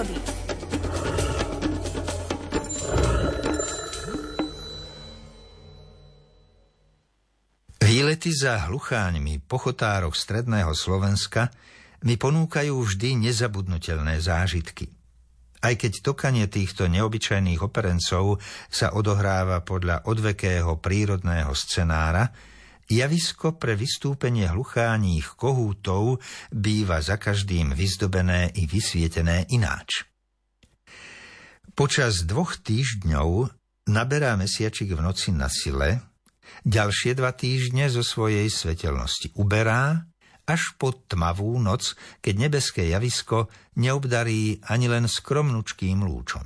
prírody. Výlety za hlucháňmi pochotároch stredného Slovenska mi ponúkajú vždy nezabudnutelné zážitky. Aj keď tokanie týchto neobyčajných operencov sa odohráva podľa odvekého prírodného scenára, Javisko pre vystúpenie hlucháních kohútov býva za každým vyzdobené i vysvietené ináč. Počas dvoch týždňov naberá mesiačik v noci na sile, ďalšie dva týždne zo svojej svetelnosti uberá, až po tmavú noc, keď nebeské javisko neobdarí ani len skromnučkým lúčom.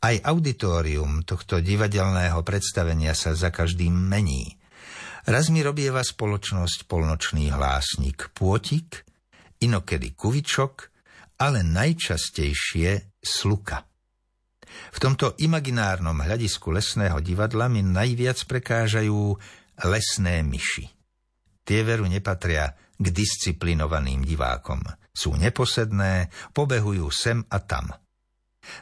Aj auditorium tohto divadelného predstavenia sa za každým mení – Raz mi robieva spoločnosť polnočný hlásnik pôtik, inokedy kuvičok, ale najčastejšie sluka. V tomto imaginárnom hľadisku lesného divadla mi najviac prekážajú lesné myši. Tie veru nepatria k disciplinovaným divákom. Sú neposedné, pobehujú sem a tam –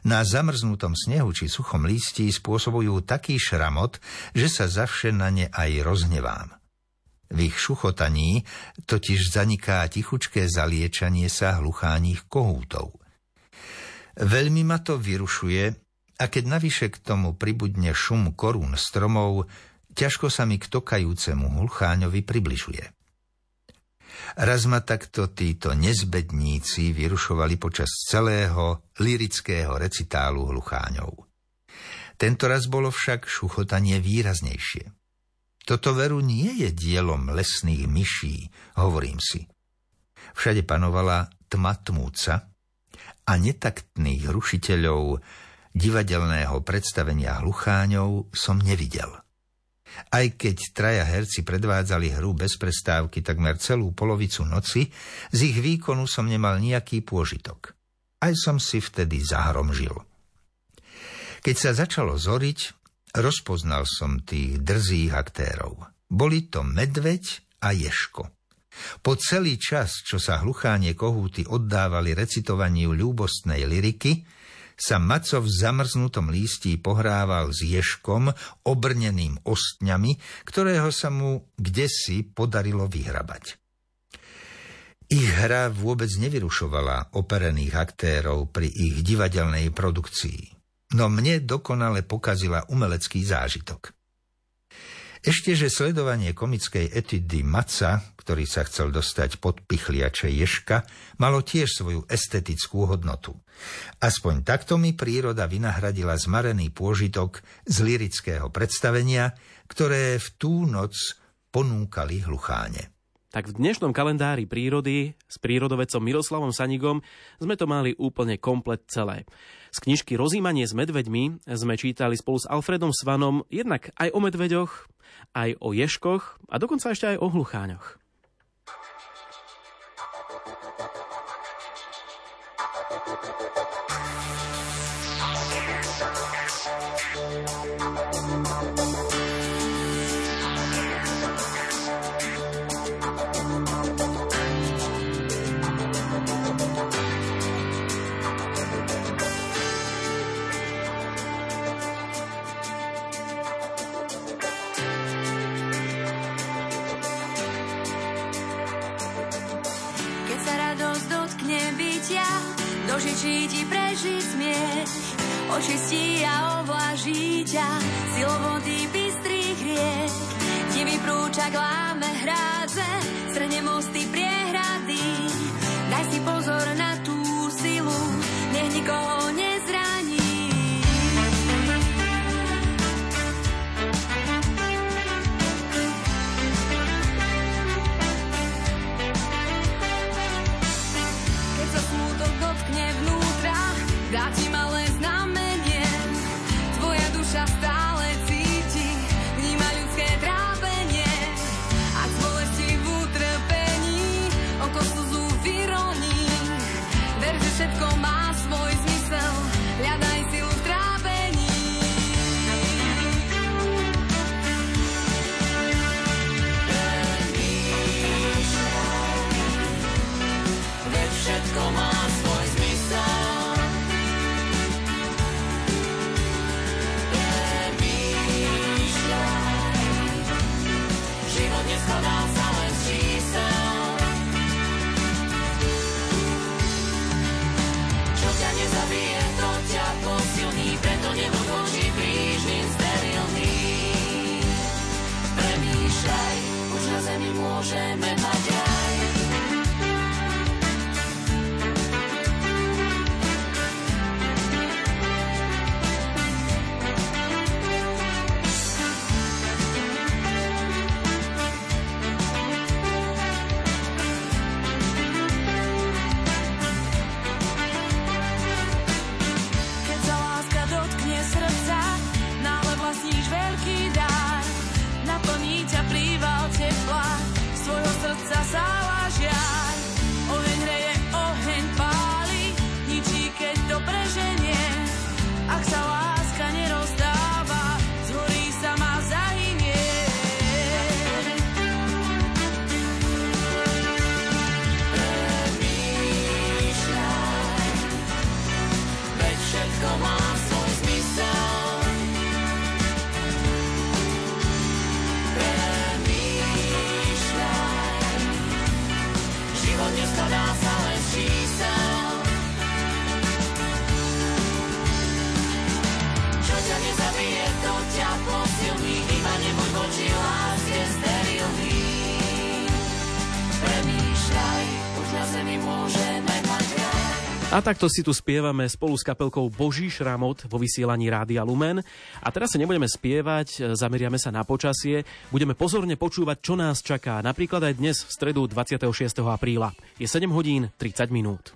na zamrznutom snehu či suchom lístí spôsobujú taký šramot, že sa zavše na ne aj roznevám. V ich šuchotaní totiž zaniká tichučké zaliečanie sa hlucháních kohútov. Veľmi ma to vyrušuje a keď navyše k tomu pribudne šum korún stromov, ťažko sa mi k tokajúcemu hlucháňovi približuje. Raz ma takto títo nezbedníci vyrušovali počas celého lirického recitálu hlucháňov. Tento raz bolo však šuchotanie výraznejšie. Toto veru nie je dielom lesných myší, hovorím si. Všade panovala tma tmúca a netaktných rušiteľov divadelného predstavenia hlucháňov som nevidel. Aj keď traja herci predvádzali hru bez prestávky takmer celú polovicu noci, z ich výkonu som nemal nejaký pôžitok. Aj som si vtedy zahromžil. Keď sa začalo zoriť, rozpoznal som tých drzých aktérov. Boli to medveď a ješko. Po celý čas, čo sa hluchánie kohúty oddávali recitovaniu ľúbostnej liriky, sa Maco v zamrznutom lístí pohrával s ješkom, obrneným ostňami, ktorého sa mu kdesi podarilo vyhrabať. Ich hra vôbec nevyrušovala operených aktérov pri ich divadelnej produkcii, no mne dokonale pokazila umelecký zážitok. Ešte, že sledovanie komickej etidy Maca, ktorý sa chcel dostať pod pichliače Ješka, malo tiež svoju estetickú hodnotu. Aspoň takto mi príroda vynahradila zmarený pôžitok z lirického predstavenia, ktoré v tú noc ponúkali hlucháne. Tak v dnešnom kalendári prírody s prírodovedcom Miroslavom Sanigom sme to mali úplne komplet celé. Z knižky Rozímanie s medveďmi sme čítali spolu s Alfredom Svanom jednak aj o medveďoch, aj o ješkoch a dokonca ešte aj o hlucháňoch. Dožičí ti prežiť smiech, očistí a ovlaží ťa. Silou vody A takto si tu spievame spolu s kapelkou Boží šramot vo vysielaní Rádia Lumen. A teraz sa nebudeme spievať, zameriame sa na počasie, budeme pozorne počúvať, čo nás čaká. Napríklad aj dnes, v stredu 26. apríla. Je 7 hodín 30 minút.